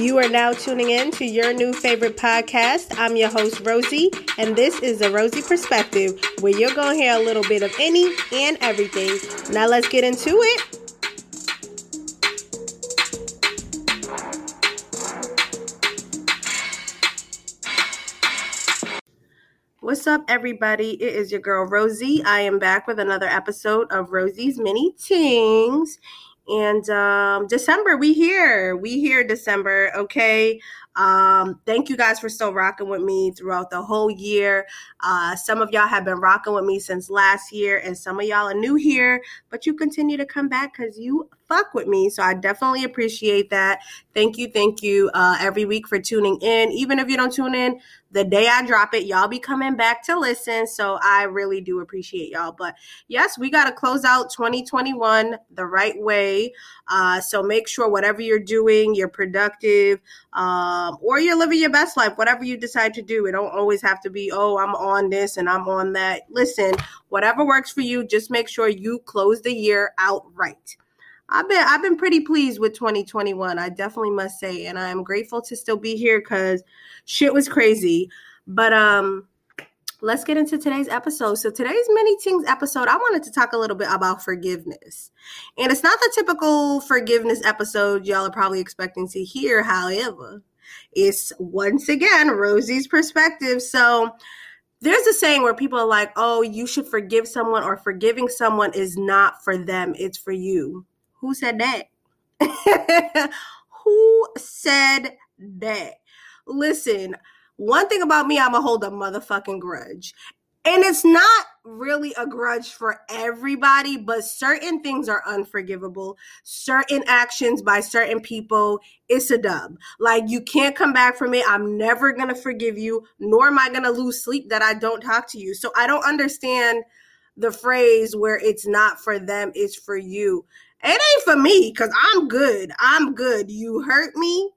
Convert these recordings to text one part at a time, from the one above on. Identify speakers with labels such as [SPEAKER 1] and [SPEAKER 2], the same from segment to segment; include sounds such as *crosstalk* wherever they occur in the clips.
[SPEAKER 1] You are now tuning in to your new favorite podcast. I'm your host, Rosey, and this is the Rosey Perspective, where you're going to hear a little bit of any and everything. Now, let's get into it. What's up, everybody? It is your girl Rosey. I am back with another episode of Rosey's Mini Tingz. And um, December, we here. We here December, okay? Um, thank you guys for still rocking with me throughout the whole year. Uh, some of y'all have been rocking with me since last year, and some of y'all are new here, but you continue to come back because you fuck with me. So I definitely appreciate that. Thank you, thank you uh, every week for tuning in. Even if you don't tune in, the day I drop it, y'all be coming back to listen. So I really do appreciate y'all. But yes, we got to close out 2021 the right way. Uh, so make sure whatever you're doing, you're productive, um, or you're living your best life, whatever you decide to do. It don't always have to be, oh, I'm on this and I'm on that. Listen, whatever works for you, just make sure you close the year out right. I've been I've been pretty pleased with 2021. I definitely must say, and I am grateful to still be here because shit was crazy. But um, let's get into today's episode. So today's mini things episode, I wanted to talk a little bit about forgiveness, and it's not the typical forgiveness episode y'all are probably expecting to hear. However, it's once again Rosey's perspective. So there's a saying where people are like, "Oh, you should forgive someone," or "Forgiving someone is not for them; it's for you." Who said that? *laughs* Who said that? Listen, one thing about me, I'm gonna hold a motherfucking grudge. And it's not really a grudge for everybody, but certain things are unforgivable. Certain actions by certain people, it's a dub. Like, you can't come back from it. I'm never gonna forgive you, nor am I gonna lose sleep that I don't talk to you. So I don't understand the phrase where it's not for them, it's for you. It ain't for me because I'm good. I'm good. You hurt me.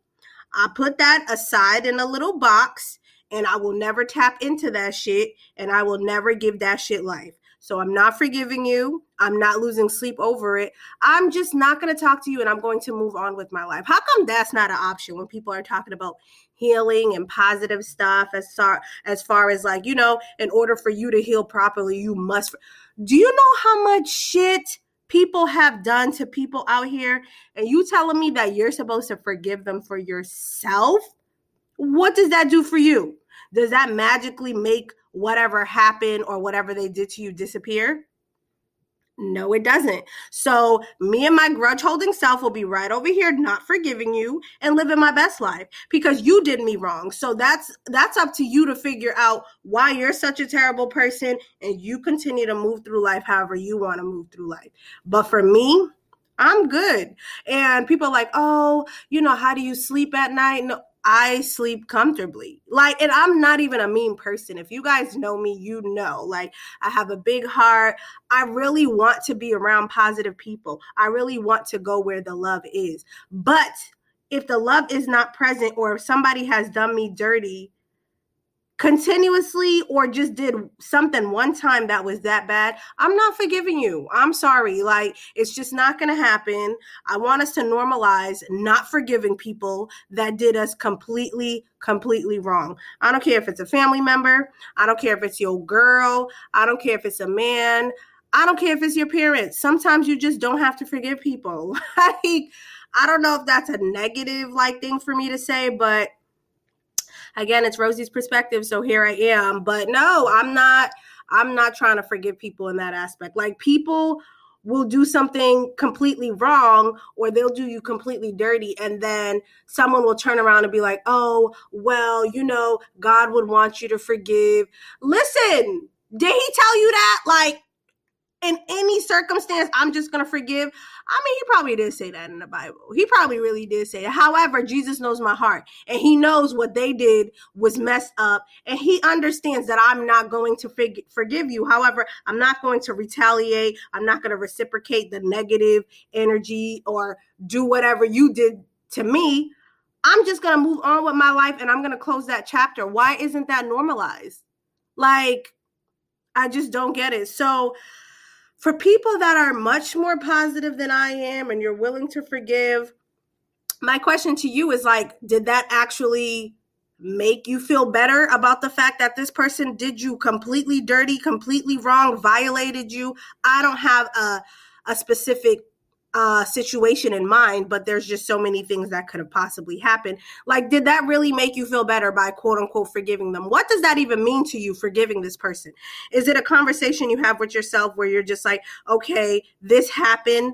[SPEAKER 1] I put that aside in a little box and I will never tap into that shit and I will never give that shit life. So I'm not forgiving you. I'm not losing sleep over it. I'm just not going to talk to you and I'm going to move on with my life. How come that's not an option when people are talking about healing and positive stuff as far as far as like, you know, in order for you to heal properly, you must Do you know how much shit people have done to people out here and you telling me that you're supposed to forgive them for yourself? What does that do for you? Does that magically make whatever happened or whatever they did to you disappear no, it doesn't. So, me and my grudge holding self will be right over here not forgiving you and living my best life because you did me wrong. So that's that's up to you to figure out why you're such a terrible person and you continue to move through life however you want to move through life. But for me, I'm good. And people are like, "Oh, you know, how do you sleep at night?" No, I sleep comfortably. Like, and I'm not even a mean person. If you guys know me, you know, like, I have a big heart. I really want to be around positive people. I really want to go where the love is. But if the love is not present or if somebody has done me dirty, continuously or just did something one time that was that bad, I'm not forgiving you. I'm sorry. Like, it's just not going to happen. I want us to normalize not forgiving people that did us completely, completely wrong. I don't care if it's a family member. I don't care if it's your girl. I don't care if it's a man. I don't care if it's your parents. Sometimes you just don't have to forgive people. *laughs* like, I don't know if that's a negative like thing for me to say, but again, it's Rosey's perspective, so here I am. But no, I'm not. I'm not trying to forgive people in that aspect. Like people will do something completely wrong or they'll do you completely dirty and then someone will turn around and be like oh well you know god would want you to forgive listen did he tell you that like in any circumstance, I'm just going to forgive. I mean, he probably did say that in the Bible. He probably really did say it. However, Jesus knows my heart and he knows what they did was messed up and he understands that I'm not going to fig- forgive you. However, I'm not going to retaliate. I'm not going to reciprocate the negative energy or do whatever you did to me. I'm just going to move on with my life and I'm going to close that chapter. Why isn't that normalized? Like, I just don't get it. So, for people that are much more positive than I am and you're willing to forgive, my question to you is like, did that actually make you feel better about the fact that this person did you completely dirty, completely wrong, violated you? I don't have a a specific uh, situation in mind, but there's just so many things that could have possibly happened. Like, did that really make you feel better by quote unquote forgiving them? What does that even mean to you, forgiving this person? Is it a conversation you have with yourself where you're just like, okay, this happened?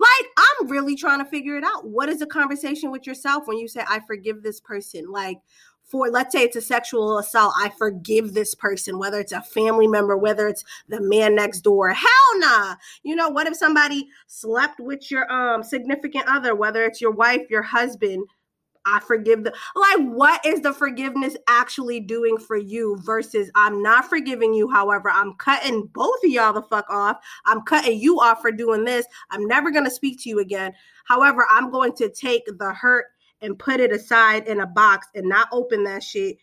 [SPEAKER 1] Like, I'm really trying to figure it out. What is a conversation with yourself when you say, I forgive this person? Like, for let's say it's a sexual assault, I forgive this person, whether it's a family member, whether it's the man next door. Hell nah. You know, what if somebody slept with your um significant other, whether it's your wife, your husband? I forgive the like what is the forgiveness actually doing for you versus I'm not forgiving you. However, I'm cutting both of y'all the fuck off. I'm cutting you off for doing this. I'm never gonna speak to you again. However, I'm going to take the hurt and put it aside in a box and not open that shit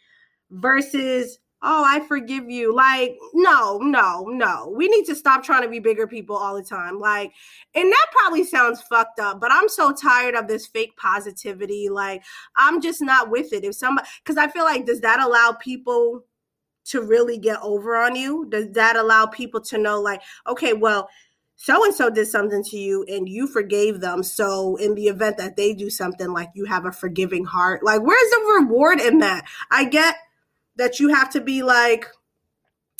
[SPEAKER 1] versus oh i forgive you. Like no no no. We need to stop trying to be bigger people all the time. Like and that probably sounds fucked up but i'm so tired of this fake positivity. Like i'm just not with it. If somebody because i feel like does that allow people to really get over on you? Does that allow people to know like okay well so and so did something to you and you forgave them. So in the event that they do something, like you have a forgiving heart, like where's the reward in that? I get that you have to be like,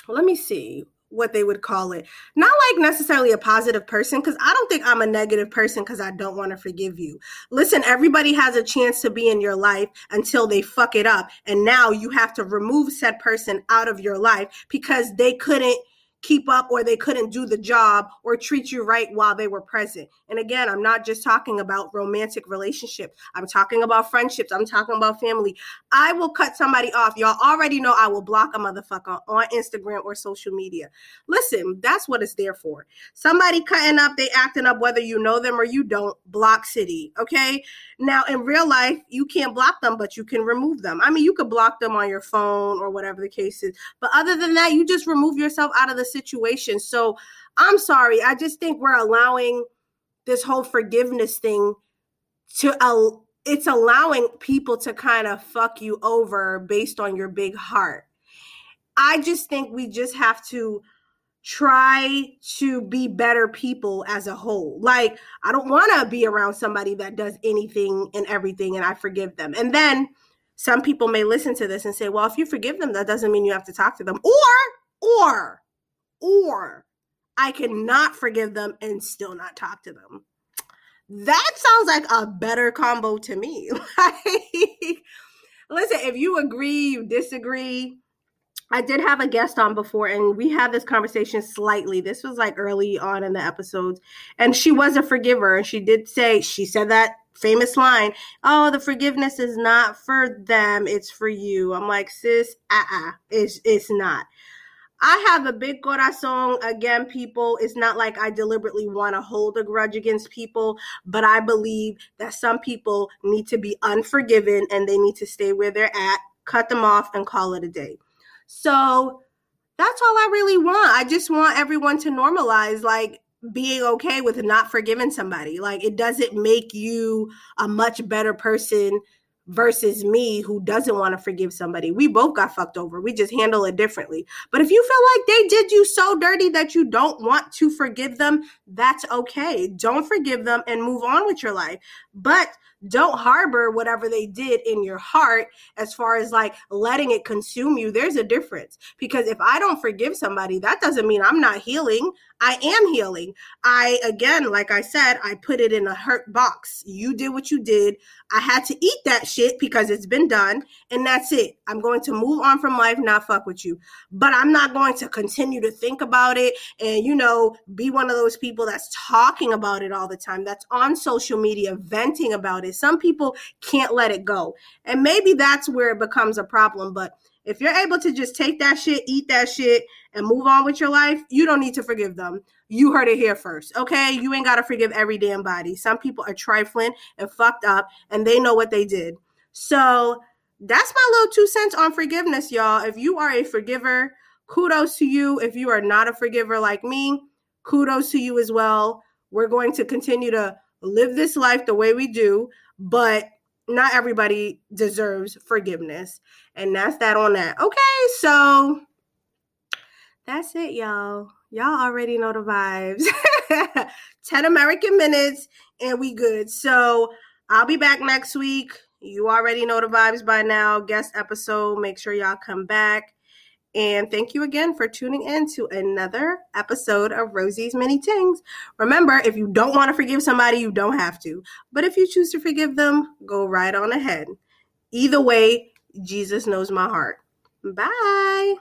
[SPEAKER 1] let me see what they would call it. Not like necessarily a positive person, because I don't think I'm a negative person because I don't want to forgive you. Listen, everybody has a chance to be in your life until they fuck it up. And now you have to remove said person out of your life because they couldn't keep up or they couldn't do the job or treat you right while they were present. And again, I'm not just talking about romantic relationships. I'm talking about friendships. I'm talking about family. I will cut somebody off. Y'all already know I will block a motherfucker on Instagram or social media. Listen, that's what it's there for. Somebody cutting up, they acting up whether you know them or you don't, block city, okay? Now, in real life, you can't block them, but you can remove them. I mean, you could block them on your phone or whatever the case is. But other than that, you just remove yourself out of the situation. So I'm sorry. I just think we're allowing this whole forgiveness thing to uh, it's allowing people to kind of fuck you over based on your big heart. I just think we just have to try to be better people as a whole. Like, I don't want to be around somebody that does anything and everything and I forgive them. And then some people may listen to this and say, well, if you forgive them, that doesn't mean you have to talk to them. Or, or, or I cannot forgive them and still not talk to them. That sounds like a better combo to me. *laughs* like, listen, if you agree, you disagree. I did have a guest on before, and we had this conversation slightly. This was like early on in the episodes, and she was a forgiver, and she did say she said that famous line, "Oh, the forgiveness is not for them; it's for you." I'm like, sis, uh, uh it's it's not. I have a big corazon. Again, people, it's not like I deliberately want to hold a grudge against people, but I believe that some people need to be unforgiven and they need to stay where they're at, cut them off, and call it a day. So that's all I really want. I just want everyone to normalize like being okay with not forgiving somebody. Like it doesn't make you a much better person versus me who doesn't want to forgive somebody. We both got fucked over. We just handle it differently. But if you feel like they did you so dirty that you don't want to forgive them, that's okay. Don't forgive them and move on with your life. But don't harbor whatever they did in your heart as far as like letting it consume you. There's a difference because if I don't forgive somebody, that doesn't mean I'm not healing. I am healing. I, again, like I said, I put it in a hurt box. You did what you did. I had to eat that shit because it's been done. And that's it. I'm going to move on from life, not fuck with you. But I'm not going to continue to think about it and, you know, be one of those people that's talking about it all the time, that's on social media, venting about it. Some people can't let it go. And maybe that's where it becomes a problem. But if you're able to just take that shit, eat that shit, and move on with your life, you don't need to forgive them. You heard it here first, okay? You ain't got to forgive every damn body. Some people are trifling and fucked up, and they know what they did. So that's my little two cents on forgiveness, y'all. If you are a forgiver, kudos to you. If you are not a forgiver like me, kudos to you as well. We're going to continue to live this life the way we do, but not everybody deserves forgiveness. And that's that on that. Okay, so that's it, y'all. Y'all already know the vibes. *laughs* 10 American minutes, and we good. So I'll be back next week. You already know the vibes by now. Guest episode. Make sure y'all come back. And thank you again for tuning in to another episode of Rosey's Mini Tingz. Remember, if you don't want to forgive somebody, you don't have to. But if you choose to forgive them, go right on ahead. Either way, Jesus knows my heart. Bye.